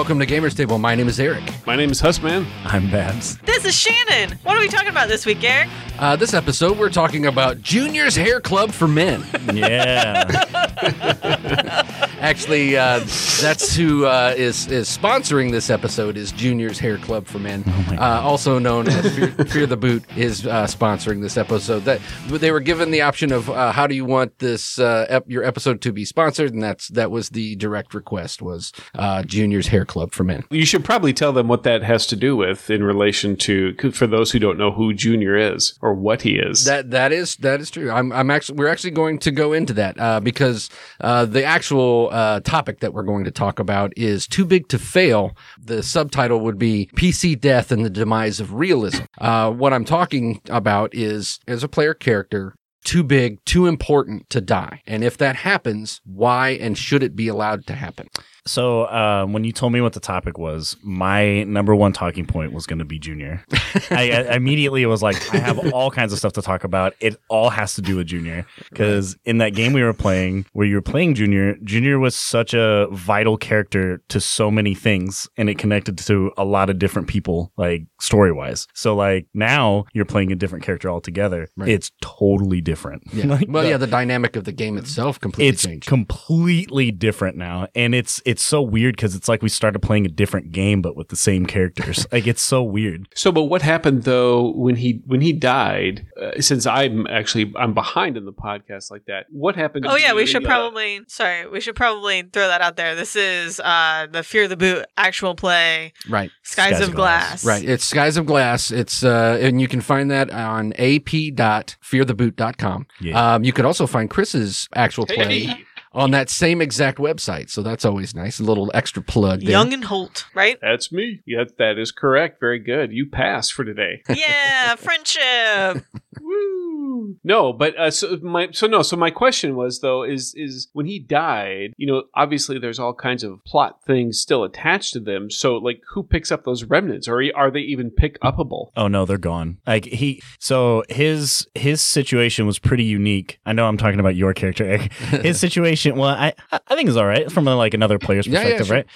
Hello and welcome to Gamers Table. My name is Eric. My name is Husman. I'm Babs. This is Shannon. What are we talking about this week, Eric? Uh, this episode, we're talking about Junior's Hair Club for Men. Yeah. Actually, uh, that's who uh, is is sponsoring this episode. Is Junior's Hair Club for Men, uh, also known as Fear, Fear the Boot, is uh, sponsoring this episode. That they were given the option of uh, how do you want this uh, ep- your episode to be sponsored, and that's that was the direct request was uh, Junior's Hair Club for Men. You should probably tell them what that has to do with in relation to for those who don't know who Junior is or what he is. That that is that is true. I'm I'm actually we're actually going to go into that uh, because uh, the actual uh, topic that we're going to talk about is too big to fail. The subtitle would be PC death and the demise of realism. Uh, what I'm talking about is as a player character. Too big, too important to die. And if that happens, why and should it be allowed to happen? So uh, when you told me what the topic was, my number one talking point was going to be Junior. I, I immediately was like, I have all kinds of stuff to talk about. It all has to do with Junior because in that game we were playing, where you were playing Junior, Junior was such a vital character to so many things, and it connected to a lot of different people, like story wise. So like now you're playing a different character altogether. Right. It's totally different. Yeah. Like, well, the- yeah, the dynamic of the game itself completely it's changed. completely different now and it's it's so weird because it's like we started playing a different game but with the same characters like it's so weird so, but what happened though when he when he died? Uh, since I'm actually I'm behind in the podcast like that. What happened? Oh yeah, we should uh, probably sorry, we should probably throw that out there. This is uh the Fear the Boot actual play, right. Skies, Skies of of Glass. Glass. Right. It's Skies of Glass. It's uh and you can find that on ap.feartheboot.com. Yeah. Um you could also find Chris's actual play Hey, on that same exact website. So that's always nice. A little extra plug there. Young and Holt, right? that's me. Yeah, that is correct. Very good. You pass for today. yeah, friendship. Woo! No, but uh, so my so no. So my question was though is is when he died, you know, obviously there's all kinds of plot things still attached to them. So like, who picks up those remnants, or are they even pick upable? oh no they're gone like he so his his situation was pretty unique i know i'm talking about your character Eric. his situation well i i think is all right from like another player's Yeah, yeah, perspective sure. right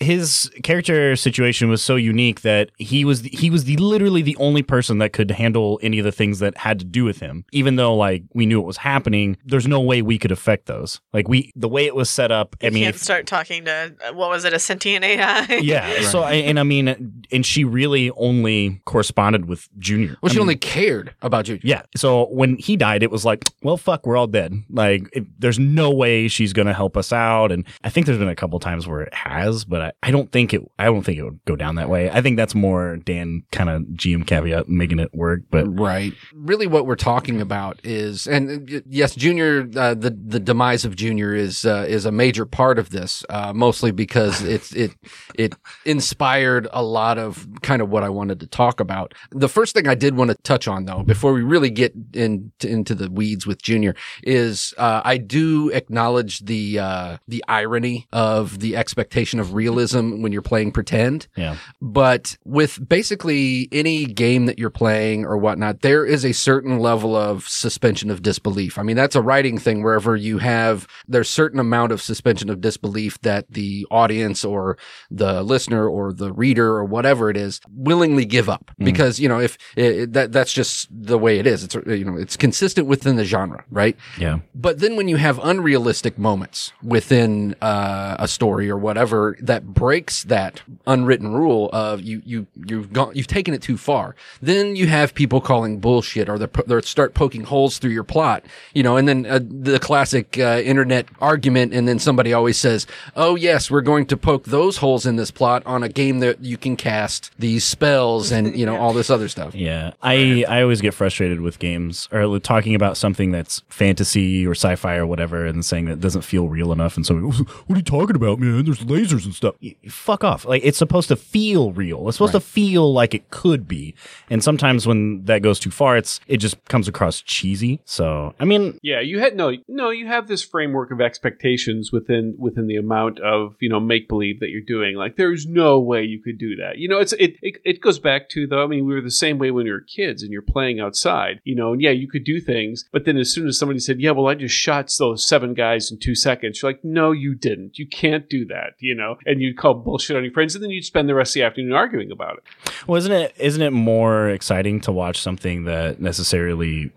his character situation was so unique that he was he was the literally the only person that could handle any of the things that had to do with him even though like we knew it was happening there's no way we could affect those like we the way it was set up i You mean can't if- start talking to uh, what was it, a sentient AI? yeah so I, and i mean and she really only corresponded with junior Well, I she mean, only cared about Junior. yeah. So when he died, it was like, well, fuck, we're all dead. Like, it, there's no way she's gonna help us out. And I think there's been a couple times where it has, but I, I don't think it. I don't think it would go down that way. I think that's more Dan kind of GM caveat making it work. But Right. Really, what we're talking about is, and uh, yes, Junior, uh, the the demise of Junior is uh, is a major part of this, uh, mostly because it's it it inspired a lot of kind of what I wanted to talk about. The first thing I did want to touch on, though, before we really get in, into the weeds with Junior, is uh, I do acknowledge the uh, the irony of the expectation of realism when you're playing pretend. yeah, But with basically any game that you're playing or whatnot, there is a certain level of suspension of disbelief. I mean, that's a writing thing wherever you have, there's certain amount of suspension of disbelief that the audience or the listener or the reader or whatever it is willingly give up Mm. because, you know, if it, that, that's just the way it is. It's, you know, it's consistent within the genre, right? yeah, But then when you have unrealistic moments within uh, a story or whatever that breaks that unwritten rule of you you you've gone you've taken it too far, then you have people calling bullshit or they they start poking holes through your plot, you know, and then uh, the classic uh, internet argument, and then somebody always says, "Oh yes, we're going to poke those holes in this plot on a game that you can cast these spells and you know all this other stuff." yeah. I I always get frustrated with games or talking about something that's fantasy or sci-fi or whatever, and saying that it doesn't feel real enough. And so, what are you talking about, man? There's lasers and stuff. Y- Fuck off! Like it's supposed to feel real. It's supposed to feel like it could be. And sometimes when that goes too far, it's it just comes across cheesy. So I mean, Yeah, you had no, no. You have this framework of expectations within within the amount of you know make believe that you're doing. Like, there's no way you could do that. You know, it's it, it it goes back to though. I mean, we were the same way when we were kids and you're playing outside. You know, and yeah, you could do things, but then as soon as somebody said, "Yeah, well, I just shot those seven guys in two seconds," you're like, "No, you didn't. You can't do that." You know, and you'd call bullshit on your friends, and then you'd spend the rest of the afternoon arguing about it. Well, isn't it isn't it more exciting to watch something that necessarily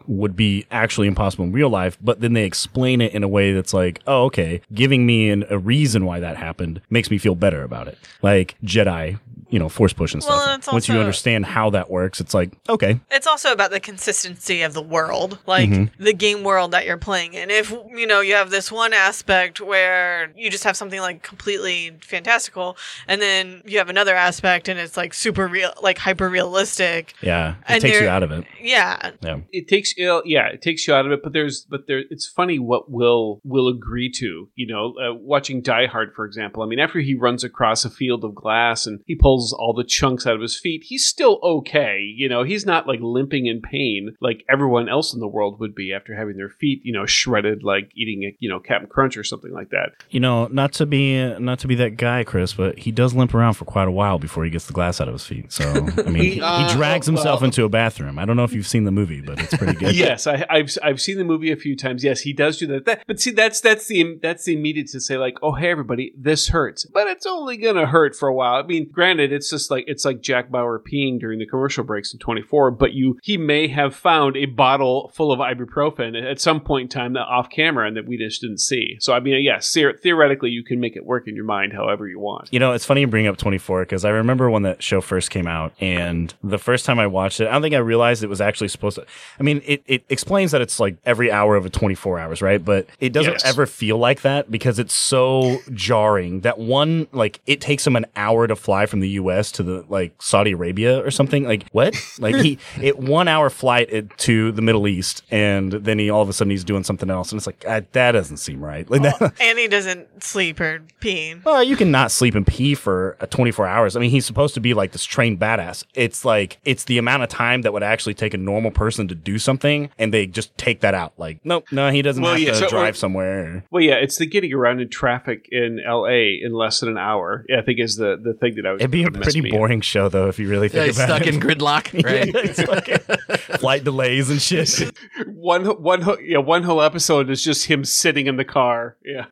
would be actually impossible in real life, but then they explain it in a way that's like, oh, okay, giving me an, a reason why that happened makes me feel better about it. Like Jedi, you know, force push and Well, stuff. and it's Once you understand how that works, it's like, okay, It's also about the consistency of the world, like Mm-hmm. the game world that you're playing in. If you know you have this one aspect where you just have something like completely fantastical, and then you have another aspect and it's like super real, like hyper realistic. yeah, it takes you out of it. Yeah, Yeah. it takes you know, yeah it takes you out of it but there's but there it's funny what will will agree to you know uh, watching die hard for example i mean after he runs across a field of glass and he pulls all the chunks out of his feet he's still okay you know he's not like limping in pain like everyone else in the world would be after having their feet you know shredded like eating a you know captain crunch or something like that You know, not to be not to be that guy, Chris, but he does limp around for quite a while before he gets the glass out of his feet. So I mean, he, Uh, he drags himself well- into a bathroom. I don't know if you've seen the movie, but it's pretty good. yes, I, I've I've seen the movie a few times. Yes, he does do that. that. But see, that's that's the that's the immediate to say like, oh hey everybody, this hurts, but it's only gonna hurt for a while. I mean, granted, it's just like it's like Jack Bauer peeing during the commercial breaks in 24. But you he may have found a bottle full of ibuprofen at some point in time that off camera and that we just didn't see. So I mean, yes, theor- theoretically you can make it work in your mind however you want. You know, it's funny you bring up 24 because I remember when that show first came out, and the first time I watched it, I don't think I realized it was actually supposed to. I mean, it, it explains that it's like every hour of a 24 hours, right? But it doesn't Yes. ever feel like that because it's so jarring that one, like, it takes him an hour to fly from the US to the, like, Saudi Arabia or something. Like, what? like, he, it one hour flight it- to the Middle East, and then he all of a sudden he's doing something else. And it's like, that doesn't seem right. Like, that. and he doesn't sleep or pee. Well, you can not sleep and pee for uh, 24 hours. I mean, he's supposed to be like this trained badass. It's like, it's the amount of time that would actually take a normal person to do something, and they just take that out. Like, nope, no, he doesn't Well, have yeah, to so- drive somewhere. Well, yeah, it's the getting around in traffic in L.A. in less than an hour. I think is the the thing that I was. It'd be a pretty me up. boring show, though, if you really Yeah, think he's about stuck it. in gridlock, right? Yeah, it's like flight delays and shit. one one whole- yeah one whole episode is just him sitting in the car yeah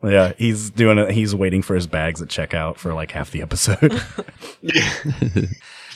yeah, he's doing it. He's waiting for his bags at checkout for like half the episode.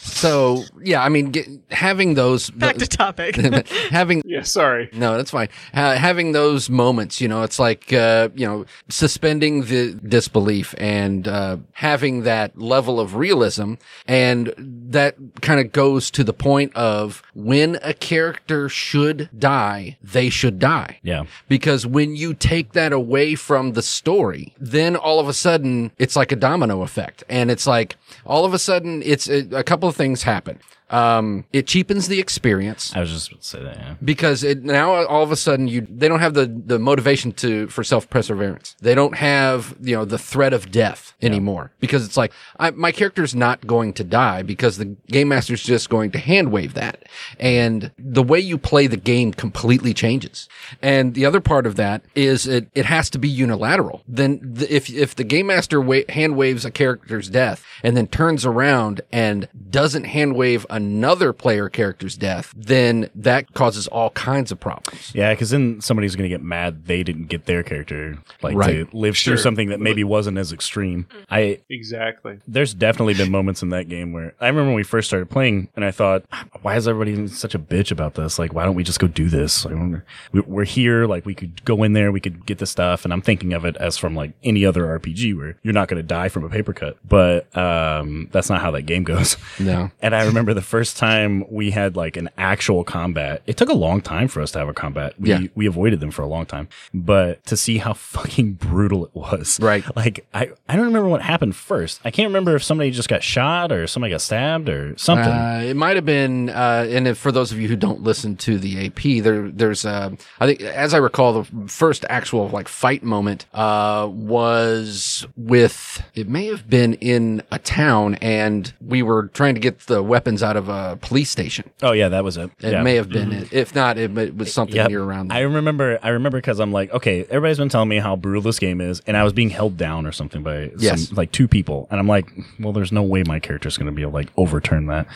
So yeah, I mean, get, having those Back to topic. having yeah sorry No, that's fine. Ha- having those moments, you know, it's like, uh, you know, suspending the disbelief and uh, having that level of realism. And that kind of goes to the point of when a character should die, they should die. yeah. Because when you take that away from the story, then all of a sudden it's like a domino effect. And it's like all of a sudden it's a, a couple things happen. Um, it cheapens the experience I was just about to say that, yeah. because it now all of a sudden you they don't have the the motivation to for self perseverance. They don't have you know the threat of death anymore because it's like I, my character's not going to die because the game master's just going to hand wave that, and the way you play the game completely changes. And the other part of that is it it has to be unilateral. Then the, if if the game master wa- hand waves a character's death and then turns around and doesn't hand wave another player character's death, then that causes all kinds of problems. Yeah, because then somebody's going to get mad they didn't get their character like Right. to live Sure. through something that maybe wasn't as extreme. I exactly there's definitely been moments in that game where I remember when we first started playing, and I thought, why is everybody such a bitch about this? Like, why don't we just go do this? Like, we- we're here, like we could go in there, we could get the stuff, and I'm thinking of it as from like any other RPG where you're not going to die from a paper cut, but um, that's not how that game goes. No. And I remember the first time we had like an actual combat. It took a long time for us to have a combat. We Yeah. we avoided them for a long time. But to see how fucking brutal it was. Right. Like I, I don't remember what happened first. I can't remember if somebody just got shot or somebody got stabbed or something. Uh, it might have been, uh, and if, for those of you who don't listen to the AP, there, there's, uh, I think, as I recall, the first actual like fight moment uh, was with. It may have been in a town, and we were trying to get the weapons out of a police station. oh yeah, that was it. It yeah. may have been mm-hmm. it. If not, it, it was something Yep. near around. I remember. I remember because I'm like, okay, everybody's been telling me how brutal this game is, and I was being held down or something by Yes. some, like two people, and I'm like, well, there's no way my character's going to be able to like overturn that.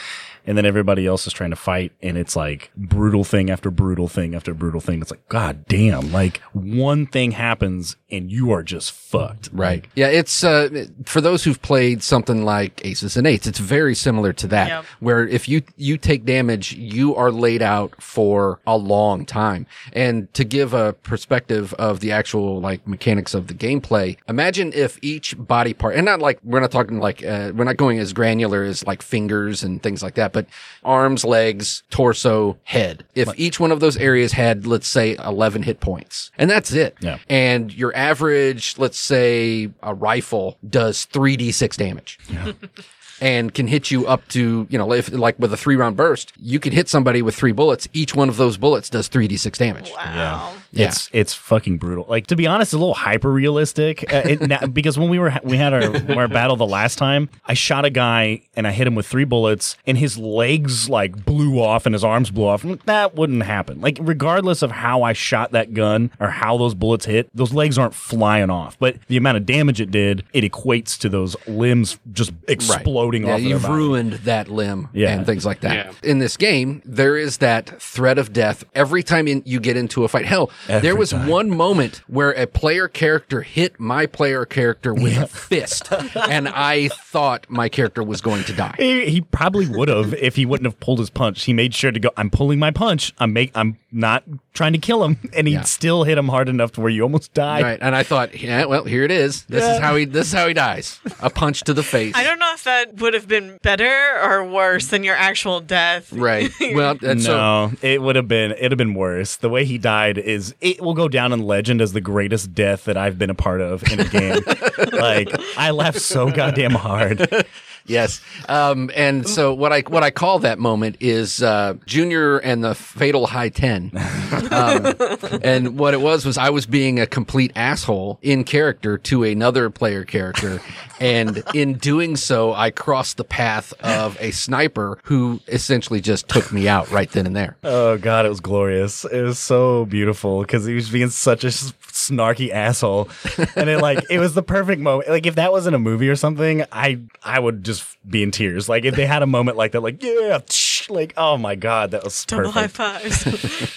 And then everybody else is trying to fight, and it's like brutal thing after brutal thing after brutal thing. It's like, god damn, like one thing happens and you are just fucked. Right. Yeah, it's uh, for those who've played something like Aces and Eights. It's very similar to that, Yep. where if you you take damage, you are laid out for a long time. And to give a perspective of the actual like mechanics of the gameplay, imagine if each body part, and not like we're not talking like uh, we're not going as granular as like fingers and things like that, but arms, legs, torso, head. If each one of those areas had, let's say, eleven hit points, and that's it Yeah. and your average, let's say a rifle does 3d6 damage. Yeah. And can hit you up to, you know, if like with a three round burst, you can hit somebody with three bullets. Each one of those bullets does 3d6 damage. Wow. Yeah. It's it's fucking brutal. Like to be honest, it's a little hyper realistic. Uh, it, na- because when we were we had our our battle the last time, I shot a guy and I hit him with three bullets, and his legs like blew off and his arms blew off. That wouldn't happen. Like regardless of how I shot that gun or how those bullets hit, those legs aren't flying off. But the amount of damage it did, it equates to those limbs just exploding Yeah, off. of you've body. ruined that limb Yeah. and things like that. Yeah. In this game, there is that threat of death every time in, you get into a fight. Hell, Every there was time. one moment where a player character hit my player character with a fist, and I thought my character was going to die. He, he probably would have if he wouldn't have pulled his punch. He made sure to go. I'm pulling my punch. I'm make. I'm not trying to kill him, and he Yeah. still hit him hard enough to where you almost died. Right, and I thought, yeah, well, here it is. This is how he. This is how he dies. A punch to the face. I don't know if that would have been better or worse than your actual death. Right. Well, that's so. no, it would have been. It'd have been worse. The way he died is. It will go down in legend as the greatest death that I've been a part of in a game. like I laughed so goddamn hard. Yes. Um, and so what I what I call that moment is uh, Junior and the Fatal High Ten. Um, and what it was was I was being a complete asshole in character to another player character, and in doing so, I crossed the path of a sniper who essentially just took me out right then and there. Oh god, it was glorious. It was so beautiful because he was being such a snarky asshole, and it like it was the perfect moment. Like if that was in a movie or something, I I would just be in tears. Like if they had a moment like that, like yeah, like oh my god, that was Double high fives.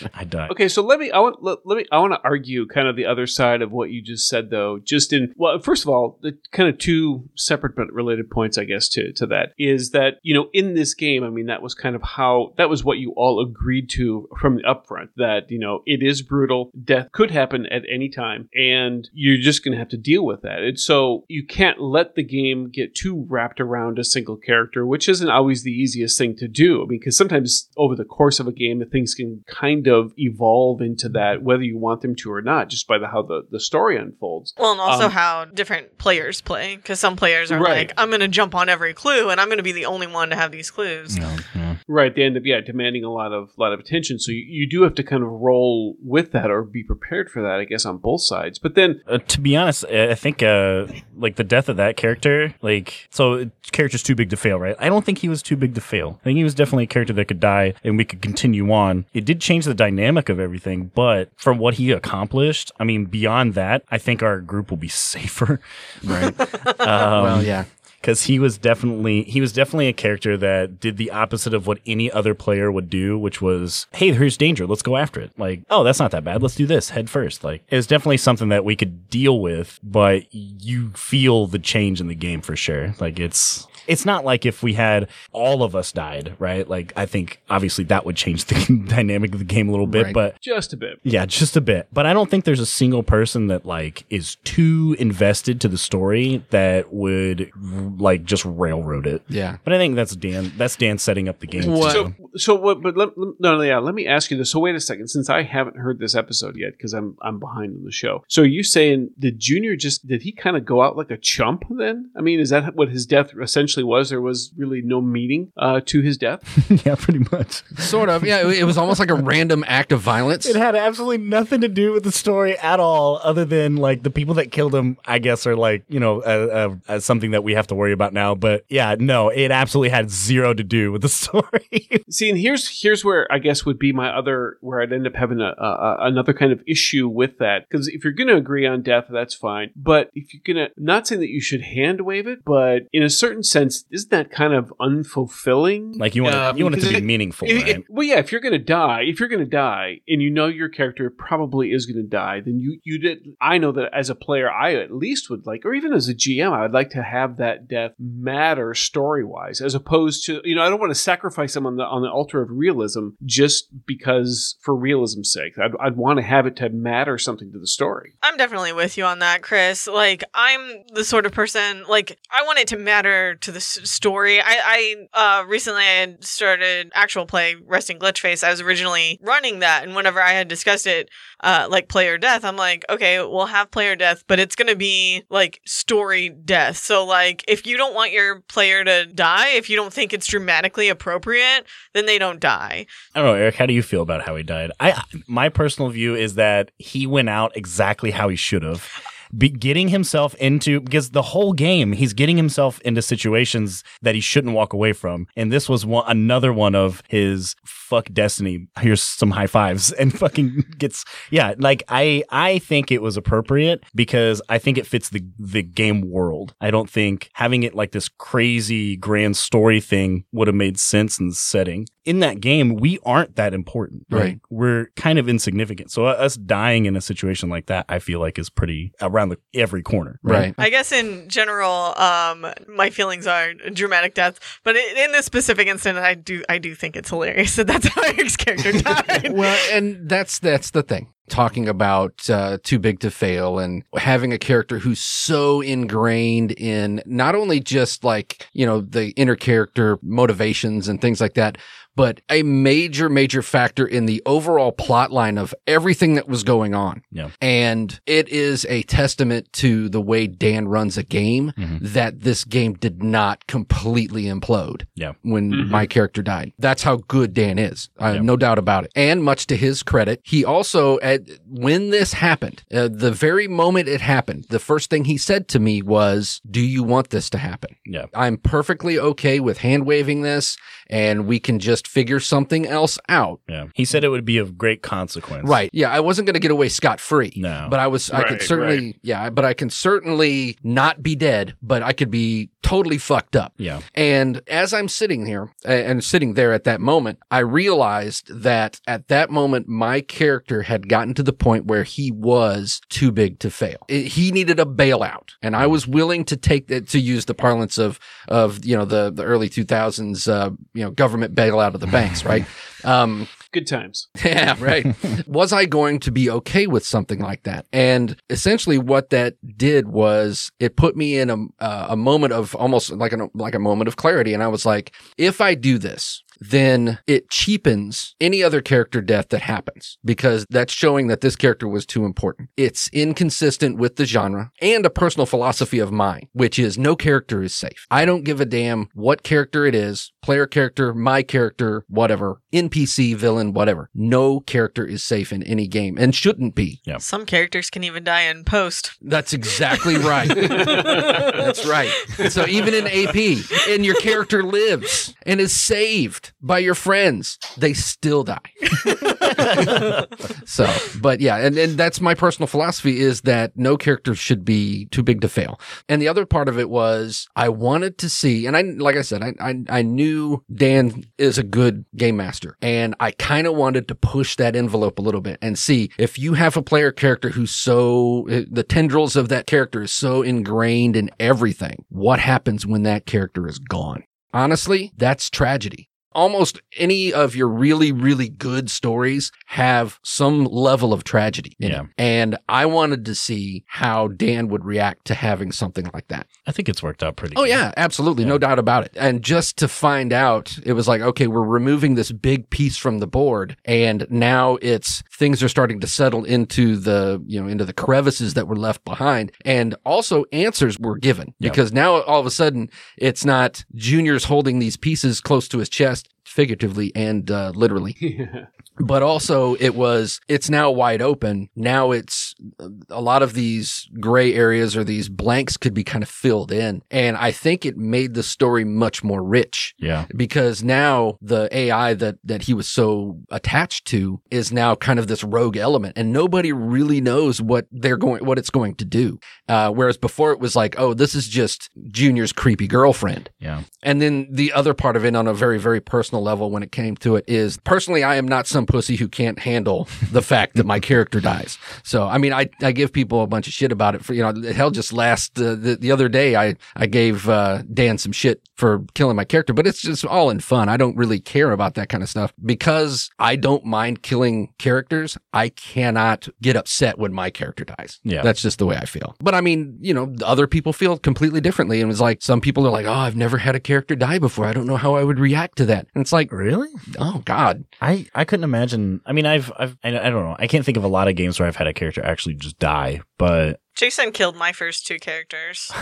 I died. Okay, so let me. I want. Let, let me. I want to argue kind of the other side of what you just said, though. Just in well, first of all, the kind of two separate but related points, I guess, to to that is that you know in this game, I mean, that was kind of how that was what you all agreed to from the upfront. That you know it is brutal. Death could happen at any time, and you're just going to have to deal with that. And so you can't let the game get too wrapped around a single character, which isn't always the easiest thing to do. I mean, because sometimes over the course of a game, the things can kind of evolve into that, whether you want them to or not, just by the how the, the story unfolds. well, and also Um, how different players play. Because some players are Right. like, I'm going to jump on every clue and I'm going to be the only one to have these clues. No, no. Right, they end up yeah demanding a lot of lot of attention. So you, you do have to kind of roll with that or be prepared for that, I guess, on both sides. But then Uh, to be honest, I I think uh, like the death of that character, like so, it character's too big to fail, right? I don't think he was too big to fail. I think he was definitely a character that could die and we could continue on. It did change the dynamic of everything, but from what he accomplished, I mean, beyond that, I think our group will be safer. Right. Um, well, yeah. because he was definitely he was definitely a character that did the opposite of what any other player would do, which was, hey, here's danger, let's go after it. Like, oh, that's not that bad, let's do this head first. Like, it was definitely something that we could deal with, but you feel the change in the game for sure. Like, it's. It's not like if we had all of us died, right? Like I think obviously that would change the dynamic of the game a little bit, Right. but just a bit. yeah, just a bit. But I don't think there's a single person that like is too invested to the story that would like just railroad it. Yeah. But I think that's Dan. That's Dan setting up the game. What- So, so what? But let, let- no, yeah. Let me ask you this. So wait a second, since I haven't heard this episode yet, because I'm I'm behind on the show. So are you saying did Junior just did he kind of go out like a chump? Then I mean, is that what his death essentially was? There was really no meaning uh, to his death. yeah, pretty much. Sort of. Yeah. It, it was almost like a random act of violence. It had absolutely nothing to do with the story at all, other than like the people that killed him. I guess are like you know uh, uh, uh, something that we have to worry about now. But yeah, no, it absolutely had zero to do with the story. See, and here's here's where I guess would be my other where I'd end up having a, a, a another kind of issue with that because if you're going to agree on death, that's fine. But if you're gonna not saying that you should hand wave it, but in a certain sense, sense, isn't that kind of unfulfilling? Like you want Uh, you want it to because be meaningful, It- it- well, yeah. If you're going to die, if you're going to die, and you know your character probably is going to die, then you you did. I know that as a player, I at least would like, or even as a GM, I would like to have that death matter story wise, as opposed to you know I don't want to sacrifice them on the on the altar of realism just because for realism's sake. I'd, I'd want to have it to matter something to the story. I'm definitely with you on that, Chris. Like, I'm the sort of person, like, I want it to matter to the story. I, I, uh, recently I started actual play Resting Glitch Face. I was originally running that, and whenever I had discussed it, uh, like player death, I'm like, okay, we'll have player death, but it's gonna be like story death. So, like, if you don't want your player to die, if you don't think it's dramatically appropriate, then they don't die. I don't know, Eric. How do you feel about how he died? I my personal view is that he went out exactly how he should have. Be getting himself into because the whole game he's getting himself into situations that he shouldn't walk away from, and this was one another one of his fuck destiny. Here's some high fives and fucking gets yeah. Like I I think it was appropriate because I think it fits the the game world. I don't think having it like this crazy grand story thing would have made sense in the setting. In that game, we aren't that important. Right. We're kind of insignificant. So us dying in a situation like that, I feel like is pretty around the every corner. Right. I guess in general, um, my feelings are dramatic death, but in this specific instance, I do I do think it's hilarious that that's how Eric's character died. well, and that's that's the thing. Talking about uh, too big to fail and having a character who's so ingrained in not only just like you know the inner character motivations and things like that, but a major major factor in the overall plot line of everything that was going on. Yeah. And it is a testament to the way Dan runs a game Mhm. that this game did not completely implode Yeah. when Mhm. my character died. That's how good Dan is. I Yeah. have no doubt about it. And much to his credit, he also, at, when this happened, uh, the very moment it happened, the first thing he said to me was, Do you want this to happen? Yeah. I'm perfectly okay with hand waving this and we can just figure something else out. Yeah. He said it would be of great consequence. Right. Yeah. I wasn't going to get away scot free. No. But I was, I could Right, certainly, right. yeah, but I can certainly not be dead, but I could be totally fucked up. yeah. And as I'm sitting here a- and sitting there at that moment, I realized that at that moment, my character had gotten to the point where he was too big to fail. It- he needed a bailout and I was willing to take it to use the parlance of, of, you know, the, the early 2000s, uh, you know, government bailout of the banks, right? Um, Good times. yeah, right. was I going to be okay with something like that? And essentially, what that did was it put me in a uh, a moment of almost like a like a moment of clarity, and I was like, if I do this. Then it cheapens any other character death that happens because that's showing that this character was too important. It's inconsistent with the genre and a personal philosophy of mine, which is no character is safe. I don't give a damn what character it is, player character, my character, whatever, NPC, villain, whatever. No character is safe in any game and shouldn't be. Some characters can even die in post. That's exactly right. That's right. So even in AP, and your character lives and is saved by your friends, they still die. so, but yeah, and, and that's my personal philosophy is that no character should be too big to fail. And the other part of it was I wanted to see, and I, like I said, I, I, I knew Dan is a good game master and I kind of wanted to push that envelope a little bit and see if you have a player character who's so, the tendrils of that character is so ingrained in everything. What happens when that character is gone? Honestly, that's tragedy. Almost any of your really, really good stories have some level of tragedy in Yeah. And I wanted to see how Dan would react to having something like that. I think it's worked out pretty Oh good. yeah, absolutely, no doubt about it. And just to find out, it was like, okay, we're removing this big piece from the board, and now it's things are starting to settle into the you know into the crevices that were left behind, and also answers were given Yeah. because now all of a sudden it's not Junior's holding these pieces close to his chest. Figuratively and uh, literally, Yeah. but also it was it's now wide open now it's a lot of these gray areas or these blanks could be kind of filled in. And I think it made the story much more rich Yeah. because now the AI that that he was so attached to is now kind of this rogue element, and nobody really knows what they're going, what it's going to do. Uh, whereas before it was like, oh, this is just Junior's creepy girlfriend. Yeah. And then the other part of it on a very, very personal level when it came to it is personally, I am not some pussy who can't handle the fact that my character dies. So, I mean, I, I give people a bunch of shit about it for, you know, hell just last, uh, the, the other day, I, I gave, uh, Dan some shit for killing my character, but it's just all in fun. I don't really care about that kind of stuff because I don't mind killing characters. I cannot get upset when my character dies. Yeah. That's just the way I feel. But I mean, you know, other people feel completely differently. And it's like some people are like, oh, I've never had a character die before. I don't know how I would react to that. And it's like, Really? oh God. I, I couldn't imagine. I mean, I've, I've, I, I don't know. I can't think of a lot of games where I've had a character actually just die, but Jason killed my first two characters.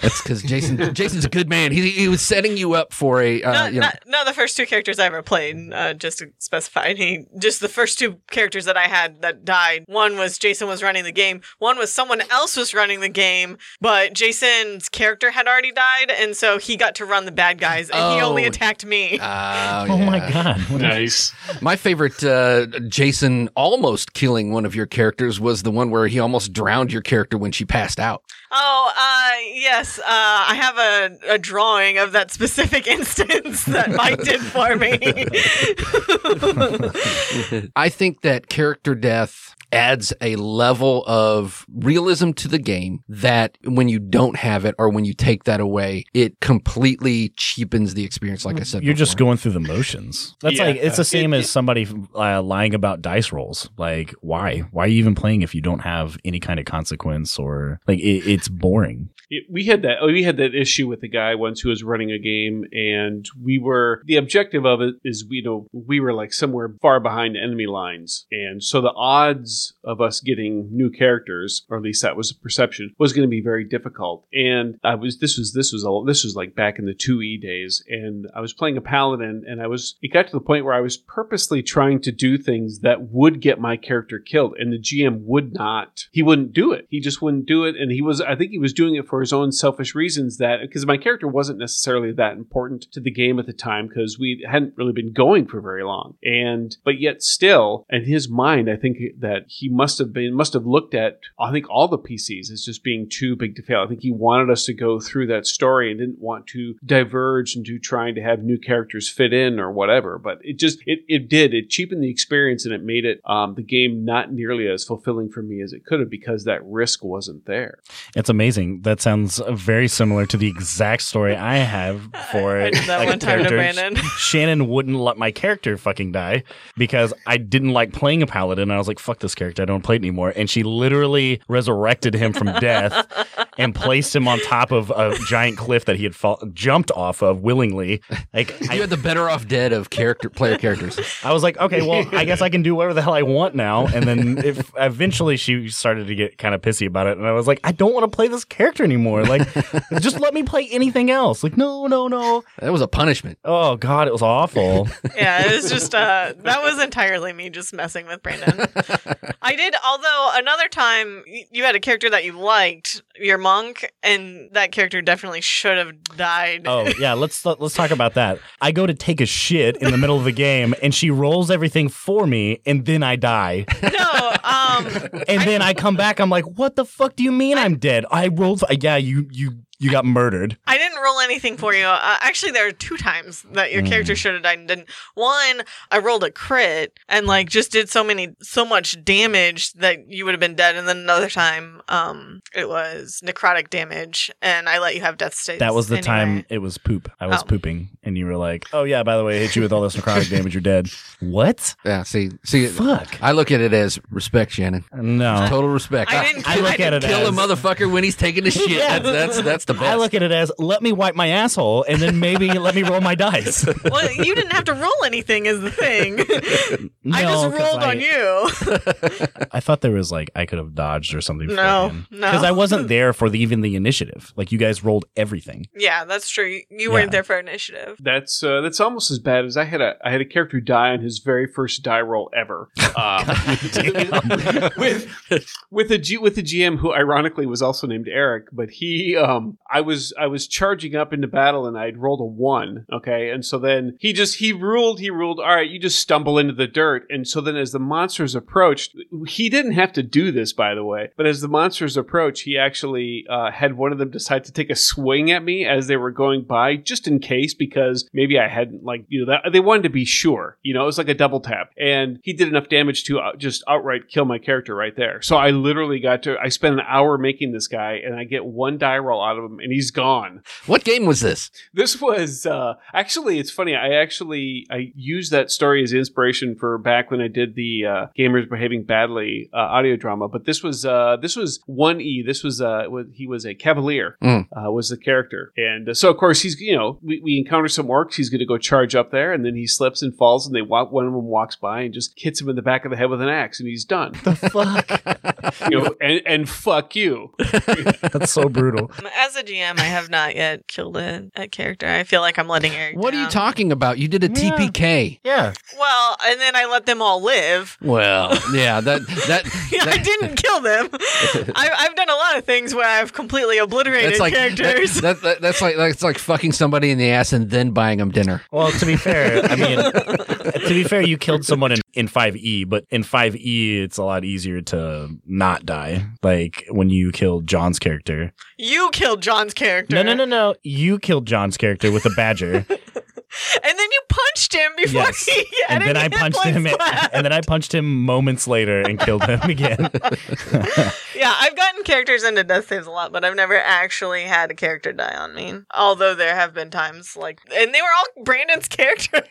That's because Jason, Jason's a good man. He, he was setting you up for a, uh, no, you know, not, not the first two characters I ever played. Uh, just to specify, he just the first two characters that I had that died. One was Jason was running the game. One was someone else was running the game, but Jason's character had already died, and so he got to run the bad guys, and he only Oh. attacked me. uh, oh my god, What a- Nice. My favorite uh, Jason almost killing one of your characters was the one where he almost drowned your character when she passed out. Oh, uh, yes. Uh, I have a, a drawing of that specific instance that Mike did for me. I think that character death adds a level of realism to the game that when you don't have it or when you take that away, it completely cheapens the experience. Like I said, You're just going through the motions. That's Yeah. like it's the same It- as somebody uh, lying about dice rolls. Like, why? Why are you even playing if you don't have any kind of consequence or like it, it's boring? It- we had that we had that issue with a guy once who was running a game and we were the objective of it is we know we were like somewhere far behind enemy lines and so the odds of us getting new characters or at least that was the perception was going to be very difficult. And i was this was this was all this was like back in the 2e days and i was playing a paladin and i was it got to the point where i was purposely trying to do things that would get my character killed and the gm would not. He wouldn't do it. He just wouldn't do it and he was i think he was doing it for his own selfish reasons that because my character wasn't necessarily that important to the game at the time because we hadn't really been going for very long. And but yet still in his mind i think that he must have been must have looked at i think all the pcs as just being too big to fail i think he wanted us to go through that story and didn't want to diverge into trying to have new characters fit in or whatever but it just it, it did it cheapened the experience and it made it um, the game not nearly as fulfilling for me as it could have because that risk wasn't there It's amazing. That sounds very similar to the exact story I have for I it. did that Like, one time to Brandon. Shannon wouldn't let my character fucking die because I didn't like playing a paladin. I was like, fuck this character. I don't play it anymore. And she literally resurrected him from death and placed him on top of a giant cliff that he had fall- jumped off of willingly. Like, you had the better off dead of character player characters. I was like, okay, well, I guess I can do whatever the hell I want now. And then if eventually she started to get kind of pissy about it, and I was like, I don't want to play this character anymore. Like, just let me play anything else. Like, no, no, no. That was a punishment. Oh God, it was awful. yeah, it was just uh that was entirely me just messing with Brandon. I did although another time you had a character that you liked, your monk, and that character definitely should have died. Oh yeah, let's let's talk about that. I go to take a shit in the middle of the game, and she rolls everything for me, and then I die. No, um And then I come back. I'm like, what the fuck do you mean I'm dead? I rolled. Yeah, you you you got murdered. I didn't roll anything for you. Uh, actually, there are two times that your character should have died and didn't. One, I rolled a crit and like just did so many, so much damage that you would have been dead. And then another time, um, it was necrotic damage, and I let you have death states. That was the anyway. time it was poop. I was Oh. pooping, and you were like, "Oh yeah, by the way, I hit you with all this necrotic damage. You're dead." What? Yeah, see, see, Fuck. I look at it as respect, Shannon. No. Total respect. I didn't. I look at it Kill a motherfucker when he's taking a shit. Yeah. That's, that's that's the best. I look at it as let me wipe my asshole and then maybe let me roll my dice. well, you didn't have to roll anything, is the thing. I just rolled I- on you. I thought there was like I could have dodged or something. No, no. because I wasn't there for the, even the initiative. Like you guys rolled everything. yeah, that's true. You- You weren't Yeah. there for initiative. That's uh, that's almost as bad as I had a I had a character die on his very first die roll ever. Uh, with with a G, with a GM who ironically was also named Eric, but he um I was I was charging up into battle and I'd rolled a one, okay, and so then he just he ruled he ruled all right, you just stumble into the dirt, and so then as the monsters approached, he didn't have to do this by the way, but as the monsters approached, he actually uh, had one of them decide to take a swing at me as they were going by, just in case because maybe I hadn't like you know that they wanted to be sure, you know, it was like a double tap, and he did enough damage to uh, just outright kill my character right there. So I literally got to I spent an hour making this guy, and I get one die roll out of him, and he's gone. What game was this? This was uh, actually it's funny. I actually I used that story as inspiration for back when I did the uh, gamers behaving badly uh, audio drama. But this was uh, this was one E. This was uh, he was a cavalier Mm. uh, was the character, and uh, so of course he's you know we, we encounter some orcs. He's going to go charge up there, and then he slips and falls, and they walk. One of them walks by and just hits him in the back of the head with an axe, and he's done. The fuck, you know, and, and fuck you. that's so brutal. Um, as a GM, I have not yet killed a, a character. I feel like I'm letting Eric. What are you talking about? You did a Yeah. TPK. Yeah, Well, and then I let them all live. Well, yeah, that that, Yeah, I didn't kill them. I, I've done a lot of things where I've completely obliterated that's like characters. That, that, that- that's like that's like fucking somebody in the ass and then buying them dinner. Well, to be fair, I mean, to be fair, you killed someone in, in 5e, but in 5e, it's a lot easier to not die. Like when you killed John's character. you killed John's character. No, no, no, no. You killed John's character with a badger. And then punched him before Yes. he had and then I punched him. left. And then I punched him moments later and killed him again. Yeah, I've gotten characters into death saves a lot, but I've never actually had a character die on me. Although there have been times like, and they were all Brandon's characters.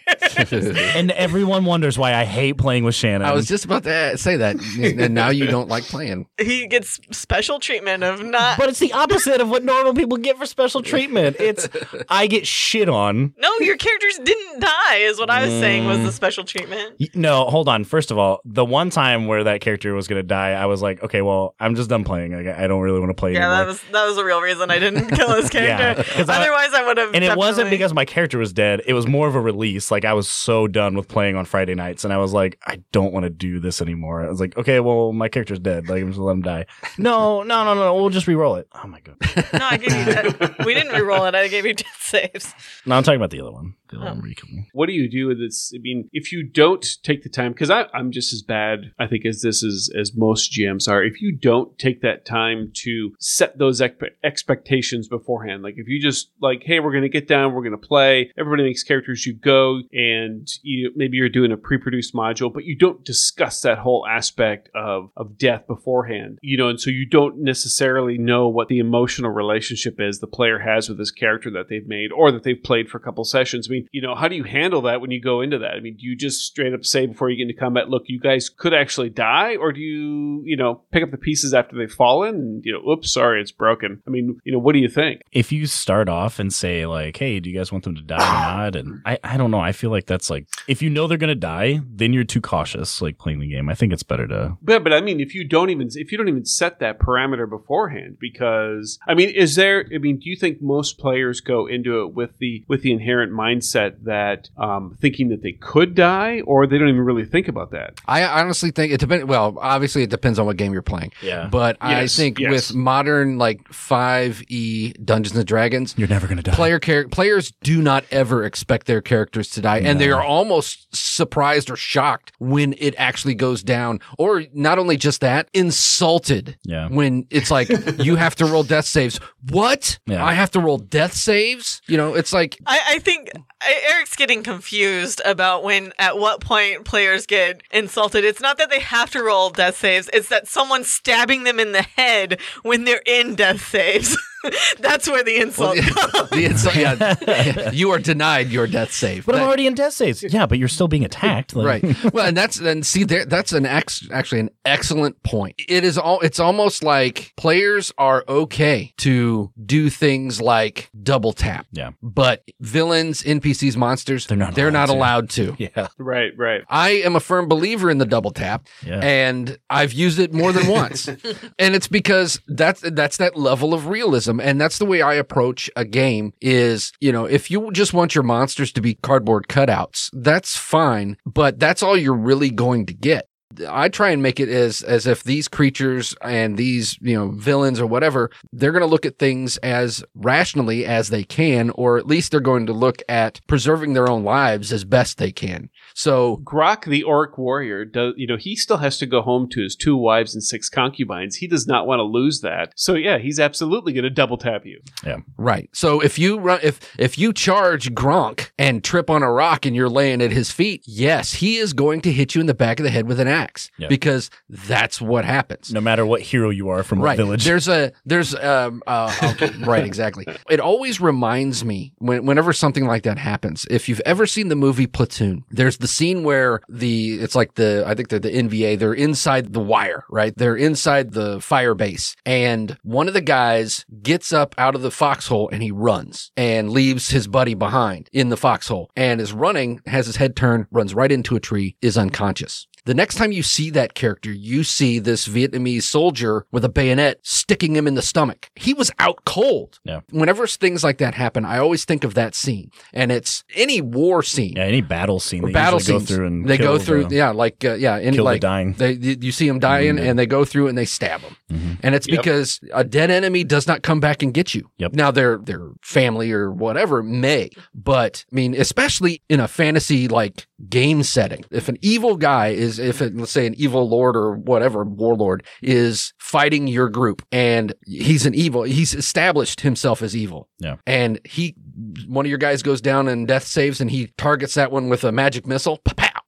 and everyone wonders why I hate playing with Shannon. I was just about to say that, and now you don't like playing. he gets special treatment of not. but it's the opposite of what normal people get for special treatment. It's I get shit on. no, your characters didn't die, is what I was saying was Mm. the special treatment. No, hold on. First of all, the one time where that character was gonna die, I was like, okay, well, I'm just done playing. Like, I don't really want to play Yeah, anymore. that was that was the real reason I didn't kill his Yeah, character. I- Otherwise, I would have. and it wasn't because my character was dead. It was more of a release. Like I was so done with playing on Friday nights, and I was like, I don't want to do this anymore. I was like, okay, well, my character's dead. Like I'm just gonna let him die. No, no, no, no. We'll just re-roll it. Oh my god. No, I gave you. We didn't re-roll it. I gave you death saves. No, I'm talking about the other one. The other Oh. one where you killed me. what do you do with this? I mean, if you don't take the time, because I'm just as bad, I think, as this is as most GMs are. If you don't take that time to set those expe- expectations beforehand, like if you just like, hey, we're going to get down, we're going to play, everybody makes characters, you go, and you maybe you're doing a pre-produced module, but you don't discuss that whole aspect of of death beforehand, you know, and so you don't necessarily know what the emotional relationship is the player has with this character that they've made or that they've played for a couple sessions. I mean, you know, how do you handle that when you go into that? I mean, do you just straight up say before you get into combat, look, you guys could actually die, or do you, you know, pick up the pieces after they've fallen and, you know, oops, sorry, it's broken? I mean, you know, what do you think? If you start off and say like, "Hey, do you guys want them to die or not?" and I, I don't know. I feel like that's like if you know they're gonna die, then you're too cautious like playing the game. I think it's better to But, but I mean, if you don't even if you don't even set that parameter beforehand, because I mean, is there? I mean, do you think most players go into it with the with the inherent mindset that um, thinking that they could die, or they don't even really think about that? I honestly think it depends. Well, obviously, it depends on what game you're playing. yeah. But I think yes. with modern like 5e Dungeons and Dragons, You're never gonna die. player char- players do not ever expect their characters to die, and they are almost surprised or shocked when it actually goes down. Or not only just that, insulted Yeah. when it's like you have to roll death saves. What? Yeah. I have to roll death saves? You know, it's like I, I think I, Eric's getting confused about when, at what point players get insulted. It's not that they have to roll death saves; it's that someone's stabbing them in the head when they're in death saves. That's where the insult comes. The insult, yeah, you are denied your death save. But I'm already in death saves. Yeah, but you're still being attacked. Like, right. Well, and that's and see there that's an ex, actually an excellent point. It is all it's almost like players are okay to do things like double tap. Yeah. But villains, NPCs, monsters, They're not they're allowed not to. allowed to. Yeah. Right, right. I am a firm believer in the double tap Yeah. and I've used it more than once. and it's because that's that's that level of realism and that's the way I approach a game is, you know, if you just want your monsters to be cardboard cutouts, that's fine, but that's all you're really going to get. I try and make it as as if these creatures and these you know villains or whatever they're going to look at things as rationally as they can, or at least they're going to look at preserving their own lives as best they can. So Grok, the orc warrior, does you know he still has to go home to his two wives and six concubines. He does not want to lose that. So yeah, he's absolutely going to double tap you. Yeah. Right. So if you run, if if you charge Gronk and trip on a rock and you're laying at his feet, yes, he is going to hit you in the back of the head with an axe Yeah. because that's what happens. No matter what hero you are from Right. what village. There's a there's um uh right exactly. It always reminds me when, whenever something like that happens. If you've ever seen the movie Platoon, there's the scene where the it's like the I think they're the NVA. They're inside the wire, right? They're inside the fire base, and one of the guys gets up out of the foxhole and he runs and leaves his buddy behind in the foxhole, and is running, has his head turned, runs right into a tree, is unconscious. The next time you see that character, you see this Vietnamese soldier with a bayonet sticking him in the stomach. He was out cold. Yeah. Whenever things like that happen, I always think of that scene. And it's any war scene. yeah, any battle scene. They battle usually scenes. go through and they kill go through, the- yeah, like, uh, yeah, any, kill the like, dying. they, you see them dying Wounded. and they go through and they stab them. Mhm. And it's Yep. because a dead enemy does not come back and get you. Yep. Now their their family or whatever may, but I mean, especially in a fantasy like game setting, if an evil guy is, if it, let's say an evil lord or whatever warlord is fighting your group and he's an evil, he's established himself as evil. Yeah. And he, one of your guys goes down and death saves and he targets that one with a magic missile.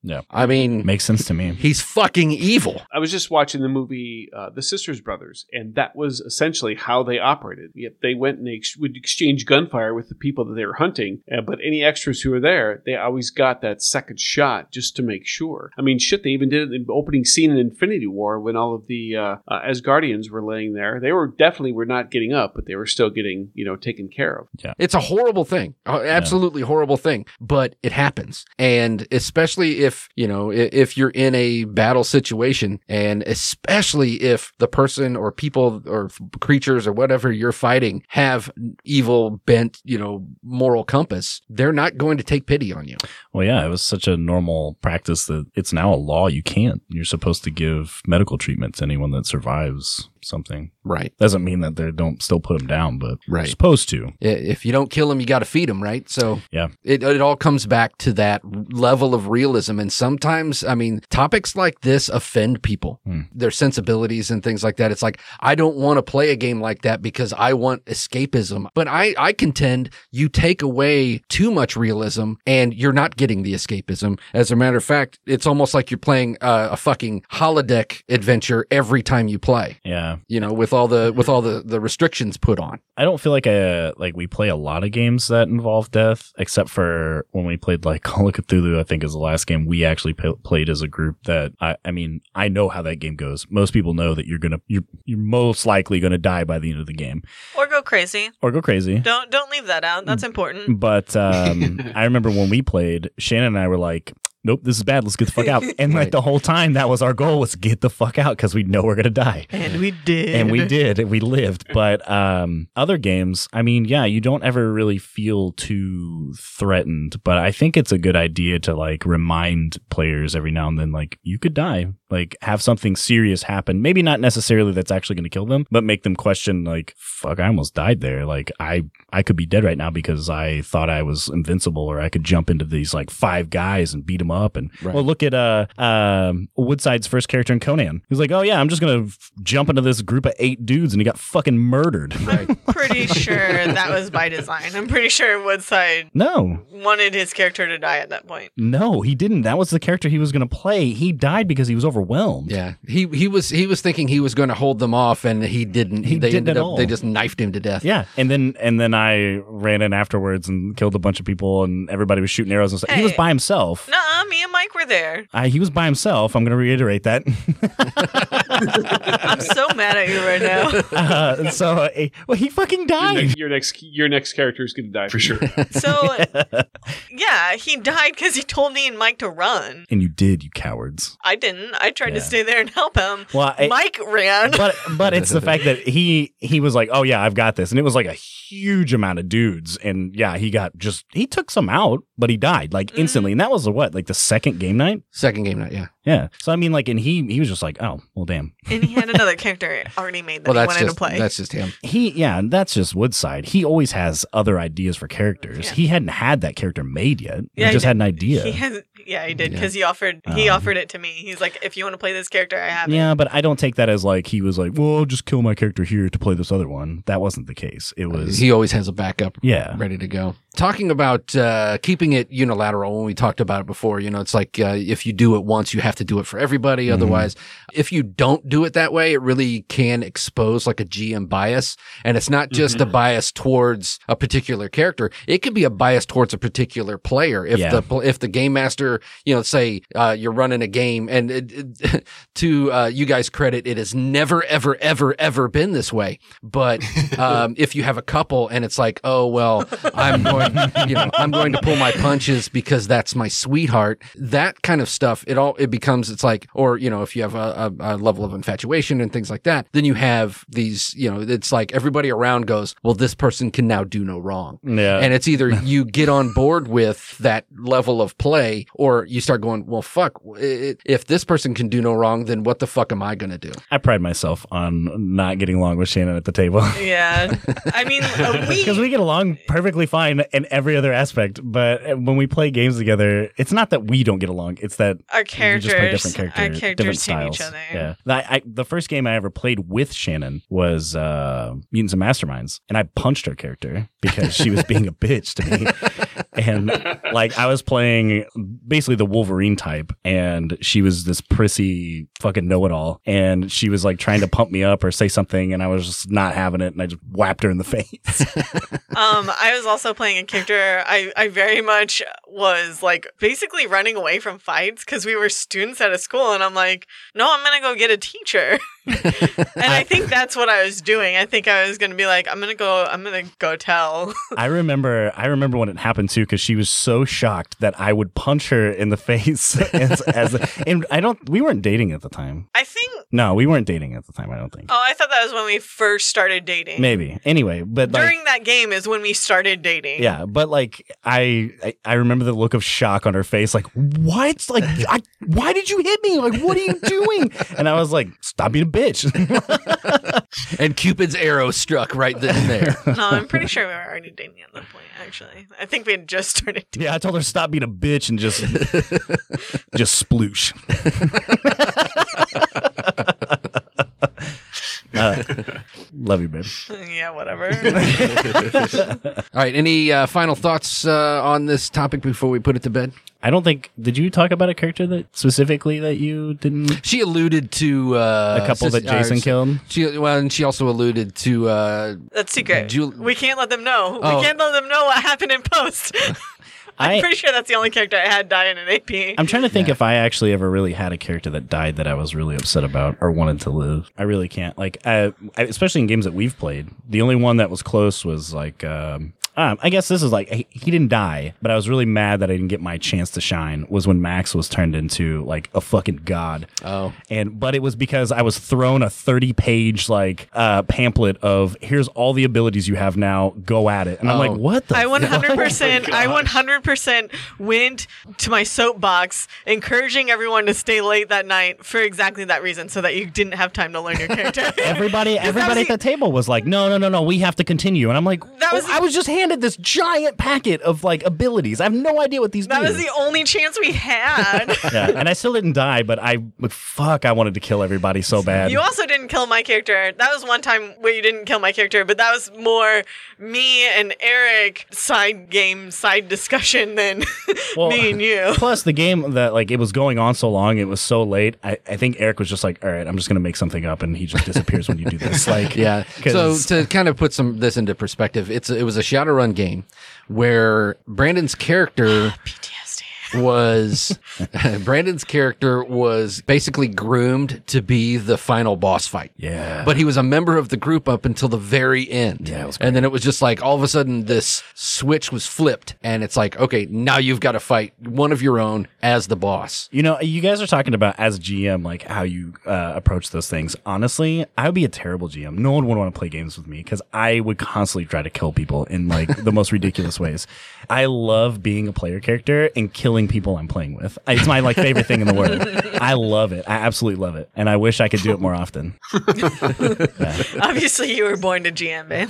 Pow! Yeah. I mean, Makes sense to me. he's fucking evil. I was just watching the movie uh, The Sisters Brothers, and that was essentially how they operated. Yep, they went and they ex- would exchange gunfire with the people that they were hunting, uh, but any extras who were there, they always got that second shot just to make sure. I mean, shit, they even did it in the opening scene in Infinity War when all of the uh, uh, Asgardians were laying there. They were definitely were not getting up, but they were still getting you know taken care of. Yeah. It's a horrible thing, a absolutely horrible thing, but it happens. And especially if, you know, if you're in a battle situation and especially if the person or people or creatures or whatever you're fighting have evil bent, you know, moral compass, they're not going to take pity on you. Well, yeah, it was such a normal practice that it's now a law. You can't. You're supposed to give medical treatment to anyone that survives something. Right. Doesn't mean that they don't still put them down, but you're Right. supposed to. If you don't kill them, you got to feed them, right? So Yeah. it, it all comes back to that level of realism. And sometimes, I mean, topics like this offend people, Hmm. their sensibilities and things like that. It's like, I don't want to play a game like that because I want escapism. But I, I contend you take away too much realism and you're not getting the escapism. As a matter of fact, it's almost like you're playing uh, a fucking holodeck adventure every time you play. Yeah. You know, with all the with all the, the restrictions put on. I don't feel like I like we play a lot of games that involve death, except for when we played like Call of Cthulhu. I think is the last game we actually p- played as a group. That I, I mean, I know how that game goes. Most people know that you're gonna you're you're most likely gonna die by the end of the game Or go crazy. or go crazy. Don't don't leave that out. That's important. But um, I remember when we played, Shannon and I were like, "Nope, this is bad. Let's get the fuck out." And like the whole time, that was our goal: was get the fuck out because we know we're gonna die. And we did. and we did we lived but um other games i mean yeah you don't ever really feel too threatened but i think it's a good idea to like remind players every now and then like you could die like have something serious happen maybe not necessarily that's actually going to kill them but make them question like fuck i almost died there like i i could be dead right now because i thought i was invincible or i could jump into these like five guys and beat them up and Right. well look at uh um woodside's first character in conan he's like oh yeah i'm just gonna f- jump into this group of eight dudes and he got fucking murdered Right. pretty sure that was by design. I'm pretty sure Woodside no wanted his character to die at that point. no he didn't that was the character he was gonna play he died because he was overwhelmed overwhelmed. Yeah, he he was he was thinking he was going to hold them off, and he didn't. He they didn't ended at up all. they just knifed him to death. Yeah, and then and then I ran in afterwards and killed a bunch of people, and everybody was shooting arrows and stuff. He was by himself. Nuh-uh, me and Mike were there. Uh, he was by himself. I'm going to reiterate that. I'm so mad at you right now. uh, so, uh, well, he fucking Your died. next, your next your next character is going to die for sure. So, yeah, he died because he told me and Mike to run. And you did, you cowards. I didn't. I tried Yeah. to stay there and help him. Well, I- Mike ran. but but it's the fact that he he was like, oh yeah, I've got this, and it was like a huge amount of dudes, and yeah, he got just he took some out, but he died like mm-hmm. instantly, and that was the what like the second game night. Second game night, yeah. Yeah, so I mean, like, and he he was just like, oh well, damn. and he had another character already made that Well, he that's wanted just to play. that's just him. He yeah, and that's just Woodside. He always has other ideas for characters. Yeah. He hadn't had that character made yet. Yeah, he he just did. had an idea. He has, yeah, he did Yeah. because he offered he Um, offered it to me. He's like, if you want to play this character, I have it. yeah, but I don't take that as like he was like, well, I'll just kill my character here to play this other one. That wasn't the case. It was He always has a backup yeah. ready to go. Talking about uh, keeping it unilateral, when we talked about it before, you know, it's like uh, if you do it once, you have to do it for everybody. Mhm. Otherwise, if you don't do it that way, it really can expose like a GM bias. And it's not just a bias towards a particular character; it could be a bias towards a particular player. If Yeah. the if the game master, you know, say uh, you're running a game, and it, it, to uh, you guys' credit, it has never, ever, ever, ever been this way. But um, if you have a couple, and it's like, oh well, I'm going, you know, I'm going to pull my punches because that's my sweetheart. That kind of stuff. It all it becomes. It's like, or you know, if you have a, a, a level of infatuation and things like that, then you have these. You know, it's like everybody around goes, well, this person can now do no wrong. Yeah. And it's either you get on board with that level of play or you start going, well, fuck, i- if this person can do no wrong, then what the fuck am I going to do? I pride myself on not getting along with Shannon at the table. Yeah, I mean, uh, we Because we get along perfectly fine in every other aspect, but when we play games together, it's not that we don't get along; it's that our we characters, just play different characters, our different characters hate styles. each other. Yeah, I, I, the first game I ever played with Shannon was uh, Mutants and Masterminds, and I punched her character because she was being a bitch to me. And like I was playing basically the Wolverine type, and she was this prissy fucking know-it-all, and she was like trying to pump me up or say something, and I was just not having it, and I just whapped her in the face. Um, I was also playing a character. I, I very much was like basically running away from fights because we were students at a school, and I'm like, no, I'm gonna go get a teacher. and I think that's what I was doing. I think I was gonna be like, I'm gonna go, I'm gonna go tell. I remember, I remember when it happened too, because she was so shocked that I would punch her in the face. as, as and I don't, we weren't dating at the time. I think. No, we weren't dating at the time. I don't think. Oh, I thought that was when we first started dating. Maybe. Anyway, but like, During that game is when we started dating. yeah, but like I, I, I remember the look of shock on her face. Like, what? Like, I, why did you hit me? Like, what are you doing? And I was like, stop being bitch. And Cupid's arrow struck right then and there. No, I'm pretty sure we were already dating at that point. Actually, I think we had just started. dating. yeah, I told her stop being a bitch and just, just sploosh. Uh, love you, babe. yeah, whatever. All right. Any uh, final thoughts uh, on this topic before we put it to bed? I don't think. Did you talk about a character that specifically that you didn't? She alluded to uh, A couple that Jason uh, killed. She well, and she also alluded to uh, That's secret. Jul- we can't let them know. Oh. We can't let them know what happened in post. I'm I- pretty sure that's the only character I had die in an AP. I'm trying to think if I actually ever really had a character that died that I was really upset about or wanted to live. I really can't. Like, uh, I, especially in games that we've played, the only one that was close was like. Um, um, I guess this is like he, he didn't die, but I was really mad that I didn't get my chance to shine. Was when Max was turned into like a fucking god. oh and but it was because I was thrown a 30 page like uh pamphlet of here's all the abilities you have now go at it and I'm Oh. like what the I 100%, I 100% went to my soapbox, encouraging everyone to stay late that night for exactly that reason, so that you didn't have time to learn your character. everybody everybody was at the table was like no no no no we have to continue and I'm like that That was Oh, I was just handed this giant packet of like abilities. I have no idea what these that do. was the only chance we had. yeah, and I still didn't die, but I but fuck, I wanted to kill everybody so bad. You also didn't kill my character. That was one time where you didn't kill my character, but that was more me and Eric side game, side discussion than Well, me and you. Plus, the game that like it was going on so long, it was so late. I, I think Eric was just like, "All right, I'm just gonna make something up," and he just disappears when you do this. Like, Yeah. So to kind of put some this into perspective, it's it was a Shadowrun game where Brandon's character. was Brandon's character was basically groomed to be the final boss fight. yeah, But he was a member of the group up until the very end. Yeah, and then it was just like all of a sudden this switch was flipped and it's like, okay, now you've got to fight one of your own as the boss. You know, you guys are talking about as GM, like how you uh, approach those things. Honestly, I would be a terrible GM. No one would want to play games with me because I would constantly try to kill people in like the most ridiculous ways. I love being a player character and killing people I'm playing with. It's my like favorite thing in the world. I love it. I absolutely love it, and I wish I could do it more often. Obviously, you were born to GM, babe.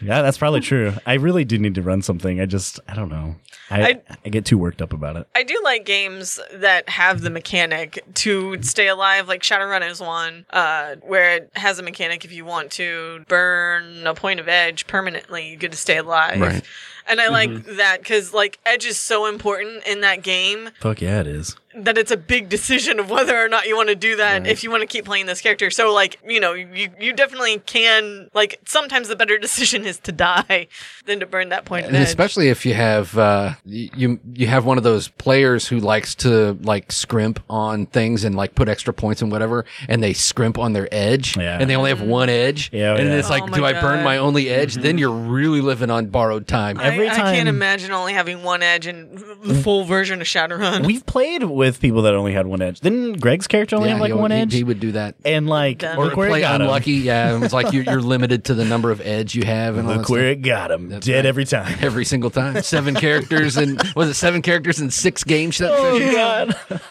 Yeah, that's probably true. I really do need to run something. I just, I don't know. I, I, I- get too worked up about it. I do like games that have the mechanic to stay alive. Like Shadowrun is one, uh, where it has a mechanic if you want to burn a point of edge permanently, you get to stay alive. Right. And I like mm-hmm. that because like edge is so important in that game Fuck yeah, it is. That it's a big decision of whether or not you want to do that if you want to keep playing this character. So like, you know, you you definitely can like sometimes the better decision is to die than to burn that point And edge. especially if you have uh, you you have one of those players who likes to like scrimp on things and like put extra points and whatever, and they scrimp on their edge, Yeah. and they only have one edge, Yeah, and yeah. it's like, Oh my do I burn my only edge? Then you're really living on borrowed time. Every I, I can't imagine only having one edge and the full version of Shadowrun. We've played with people that only had one edge. Didn't Greg's character only Yeah, have like he- one he- edge? He would do that. and like, Done. look where it Play got him. unlucky, yeah. It was like you're, you're limited to the number of edge you have, and all Look where stuff. it got him. Dead right. every time. every single time. Seven characters and was it seven characters in six games? Oh, that session?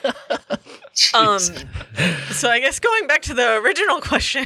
God. Um, so I guess going back to the original question,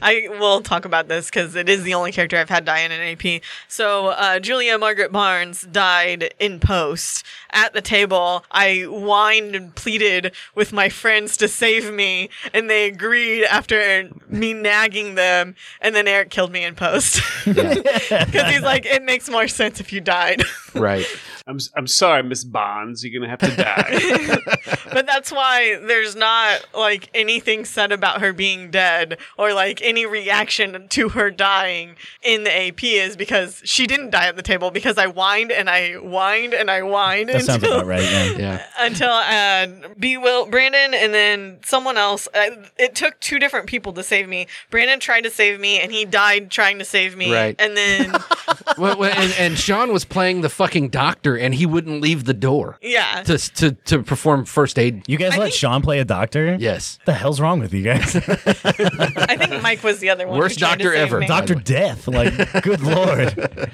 I will talk about this because it is the only character I've had die in an AP. So uh, Julia Margaret Barnes died in post at the table. I whined and pleaded with my friends to save me, and they agreed after me nagging them. And then Eric killed me in post because he's like, "It makes more sense if you died." Right. I'm s- I'm sorry, Miss Bonds. You're gonna have to die. but that's why there's not like anything said about her being dead or like any reaction to her dying in the AP is because she didn't die at the table because I whined and I whined and I whined That sounds until, about right. Yeah. Yeah. until uh, B. Will Brandon and then someone else. Uh, it took two different people to save me. Brandon tried to save me and he died trying to save me. Right. And then well, well, and, and Sean was playing the fucking doctor, and he wouldn't leave the door yeah. to to to perform first aid. You guys I let think- Sean play a doctor? Yes. What the hell's wrong with you guys? I think Mike was the other one. who Worst tried to doctor save ever. me. Doctor Death. Like, good lord.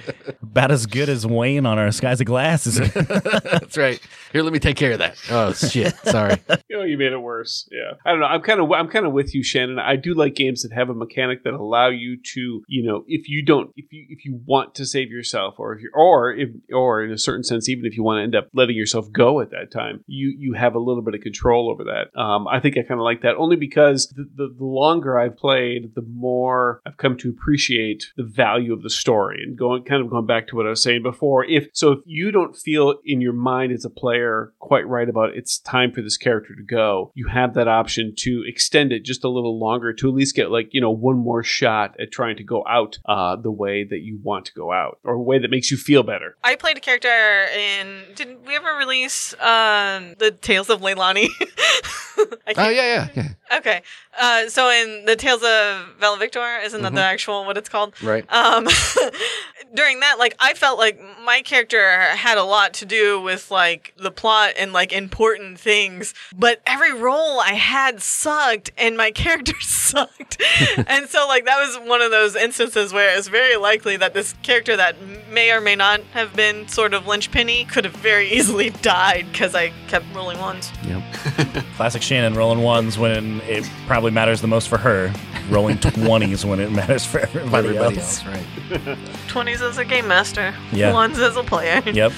About as good as Wayne on our Skies of Glass. is- That's right. Here, let me take care of that. Oh shit. Sorry. you know, you made it worse. Yeah, I don't know. I'm kind of I'm kind of with you, Shannon. I do like games that have a mechanic that allow you to, you know, if you don't, if you if you want to save yourself, or if you or if or in a certain sense, even if you want to end up letting yourself go at that time, you you have a little bit of control over that. Um, I think I kind of like that only because the, the the longer I've played, the more I've come to appreciate the value of the story. And going kind of going back to what I was saying before, if so, if you don't feel in your mind as a player quite right about it's time for this character to go, you have that option to extend it just a little longer to at least get like you know one more shot at trying to go out uh, the way that you want to go out or a way that makes you feel better. I played a character in. Did we ever release um, the Tales of Leilani? Oh can't- yeah, yeah, yeah. okay. Uh, so in the Tales of Vala Victor, isn't that the Mhm. actual what it's called? Right. Um, during that, like, I felt like my character had a lot to do with like the plot and like important things, but every role I had sucked and my character sucked. and so, like, that was one of those instances where it's very likely that this character that may or may not have been sort of linchpinny could have very easily died because I kept rolling ones. Yep. Classic Shannon rolling ones when it probably matters the most for her, rolling 20s when it matters for everybody, Everybody else. else, right? 20s as a game master, Yeah. ones as a player. Yep.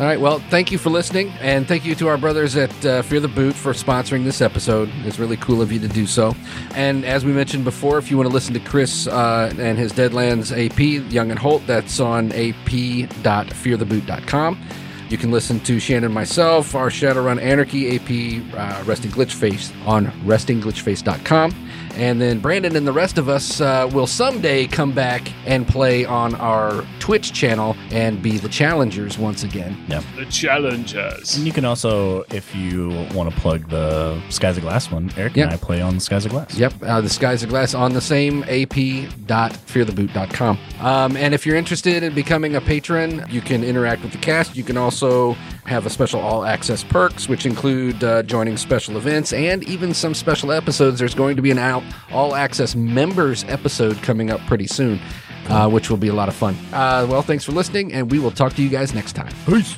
All right. Well, thank you for listening, and thank you to our brothers at uh, Fear the Boot for sponsoring this episode. It's really cool of you to do so. And as we mentioned before, if you want to listen to Chris uh, and his Deadlands AP, Young and Holt, that's on ap.feartheboot.com. You can listen to Shannon myself, our Shadowrun Anarchy AP, uh, Resting Glitchface on restingglitchface.com. And then Brandon and the rest of us uh, will someday come back and play on our Twitch channel and be the challengers once again. The challengers. And you can also, if you want to plug the Skies of Glass one, Eric Yeah. and I play on the Skies of Glass. Yep, uh, the skies of glass on the same ap.feartheboot.com. Um, and if you're interested in becoming a patron, you can interact with the cast. You can also have a special all access perks, which include uh, joining special events and even some special episodes. There's going to be an all, access members episode coming up pretty soon, uh, which will be a lot of fun. Uh, well, thanks for listening, and we will talk to you guys next time. Peace.